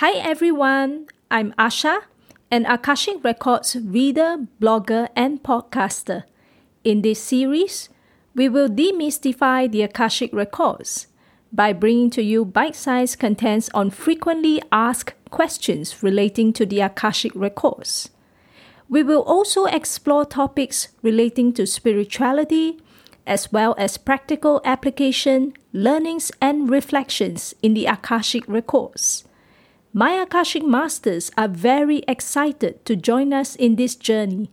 Hi everyone, I'm Asha, an Akashic Records reader, blogger, and podcaster. In this series, we will demystify the Akashic Records by bringing to you bite sized contents on frequently asked questions relating to the Akashic Records. We will also explore topics relating to spirituality, as well as practical application, learnings, and reflections in the Akashic Records. My Akashic Masters are very excited to join us in this journey.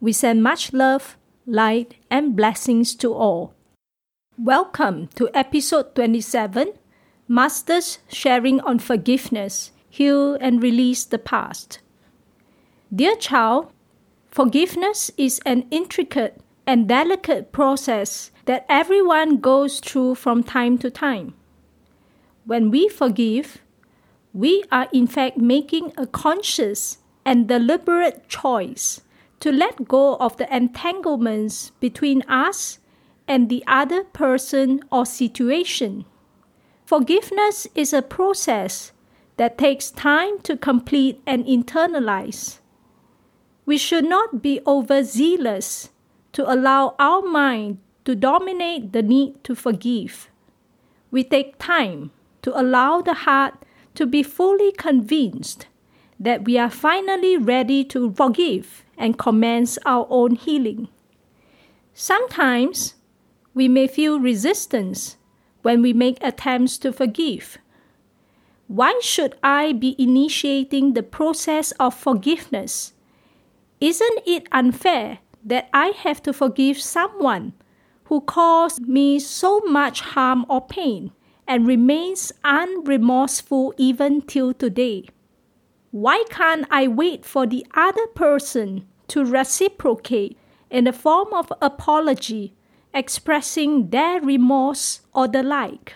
We send much love, light, and blessings to all. Welcome to episode 27 Masters Sharing on Forgiveness Heal and Release the Past. Dear child, forgiveness is an intricate and delicate process that everyone goes through from time to time. When we forgive, we are in fact making a conscious and deliberate choice to let go of the entanglements between us and the other person or situation. Forgiveness is a process that takes time to complete and internalize. We should not be overzealous to allow our mind to dominate the need to forgive. We take time to allow the heart to be fully convinced that we are finally ready to forgive and commence our own healing. Sometimes we may feel resistance when we make attempts to forgive. Why should I be initiating the process of forgiveness? Isn't it unfair that I have to forgive someone who caused me so much harm or pain and remains unremorseful even till today? Why can't I wait for the other person to reciprocate in the form of apology expressing their remorse or the like.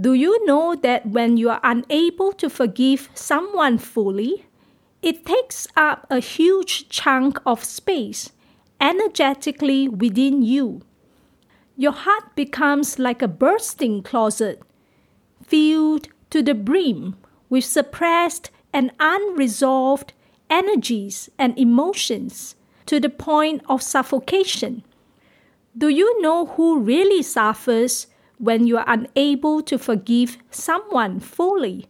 Do you know that when you are unable to forgive someone fully, it takes up a huge chunk of space energetically within you? Your heart becomes like a bursting closet, filled to the brim with suppressed and unresolved energies and emotions to the point of suffocation. Do you know who really suffers when you are unable to forgive someone fully?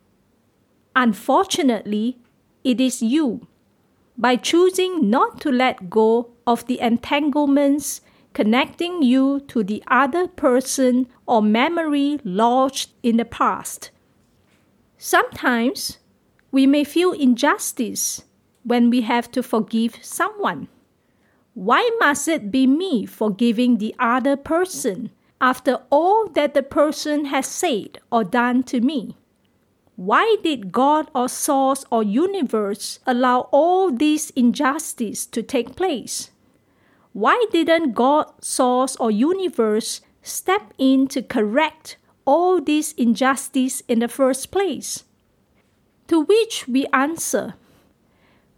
Unfortunately, it is you. By choosing not to let go of the entanglements connecting you to the other person or memory lodged in the past. Sometimes we may feel injustice when we have to forgive someone. Why must it be me forgiving the other person after all that the person has said or done to me? Why did God or Source or Universe allow all this injustice to take place? Why didn't God, Source, or Universe step in to correct all this injustice in the first place? To which we answer,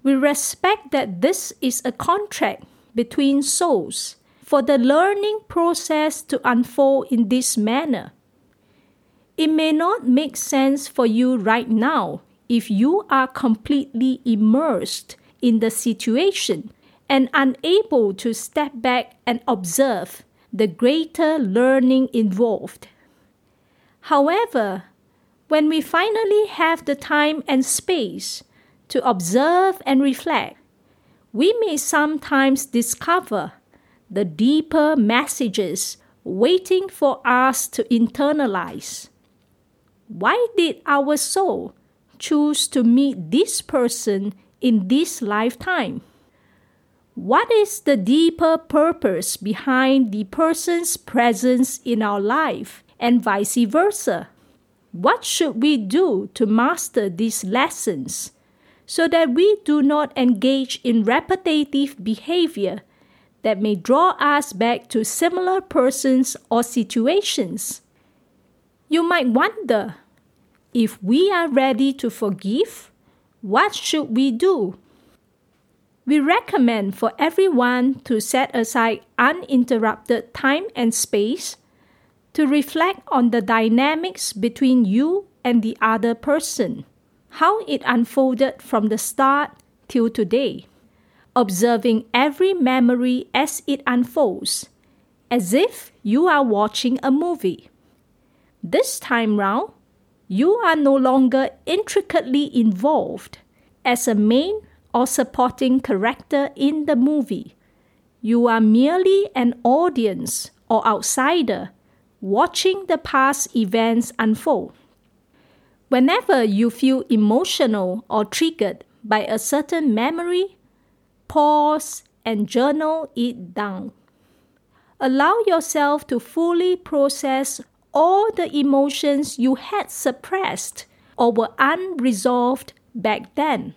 we respect that this is a contract between souls for the learning process to unfold in this manner. It may not make sense for you right now if you are completely immersed in the situation and unable to step back and observe the greater learning involved. However, when we finally have the time and space to observe and reflect, we may sometimes discover the deeper messages waiting for us to internalize. Why did our soul choose to meet this person in this lifetime? What is the deeper purpose behind the person's presence in our life and vice versa? What should we do to master these lessons so that we do not engage in repetitive behavior that may draw us back to similar persons or situations. You might wonder if we are ready to forgive, what should we do? We recommend for everyone to set aside uninterrupted time and space to reflect on the dynamics between you and the other person. how it unfolded from the start till today, observing every memory as it unfolds, as if you are watching a movie. This time round, you are no longer intricately involved as a main or supporting character in the movie. You are merely an audience or outsider watching the past events unfold. Whenever you feel emotional or triggered by a certain memory, pause and journal it down. Allow yourself to fully process all the emotions you had suppressed or were unresolved back then.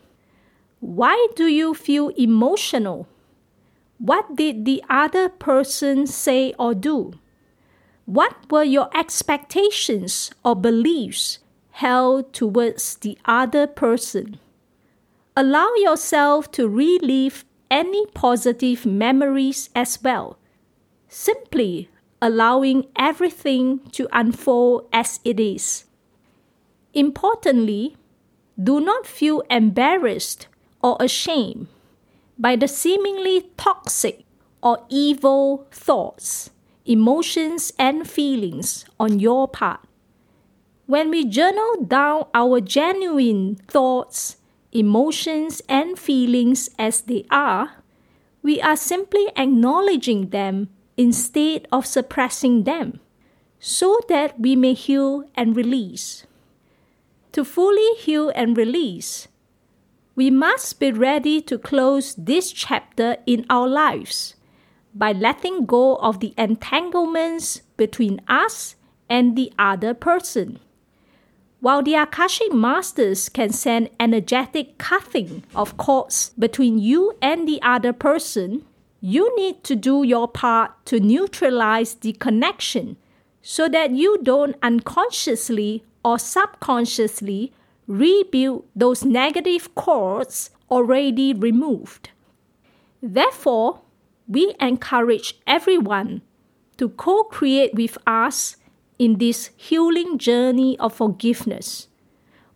Why do you feel emotional? What did the other person say or do? What were your expectations or beliefs held towards the other person? Allow yourself to relive any positive memories as well. Simply allowing everything to unfold as it is. Importantly, do not feel embarrassed or ashamed by the seemingly toxic or evil thoughts, emotions, and feelings on your part. When we journal down our genuine thoughts, emotions, and feelings as they are, we are simply acknowledging them instead of suppressing them, so that we may heal and release. To fully heal and release, we must be ready to close this chapter in our lives by letting go of the entanglements between us and the other person. While the Akashic Masters can send energetic cutting of cords between you and the other person, you need to do your part to neutralize the connection so that you don't unconsciously or subconsciously rebuild those negative cords already removed. Therefore, we encourage everyone to co create with us in this healing journey of forgiveness.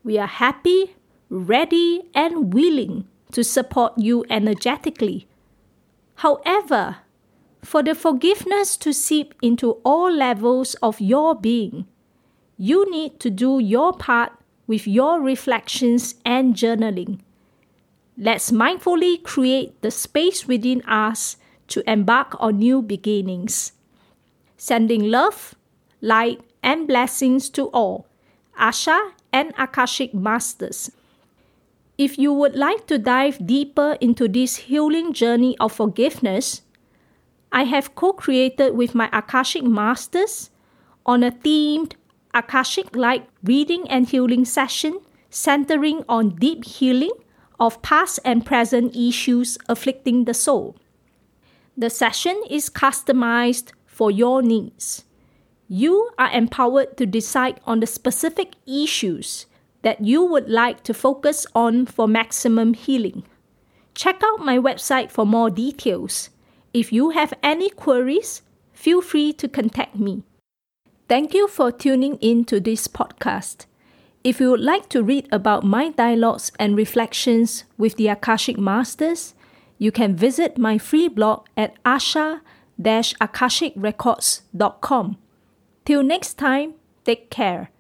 We are happy, ready, and willing to support you energetically However, for the forgiveness to seep into all levels of your being, you need to do your part with your reflections and journaling. Let's mindfully create the space within us to embark on new beginnings. Sending love, light, and blessings to all, Asha and Akashic Masters. If you would like to dive deeper into this healing journey of forgiveness, I have co created with my Akashic Masters on a themed Akashic Light reading and healing session centering on deep healing of past and present issues afflicting the soul. The session is customized for your needs. You are empowered to decide on the specific issues that you would like to focus on for maximum healing. Check out my website for more details. If you have any queries, feel free to contact me. Thank you for tuning in to this podcast. If you would like to read about my dialogues and reflections with the Akashic Masters, you can visit my free blog at asha-akashicrecords.com. Till next time, take care.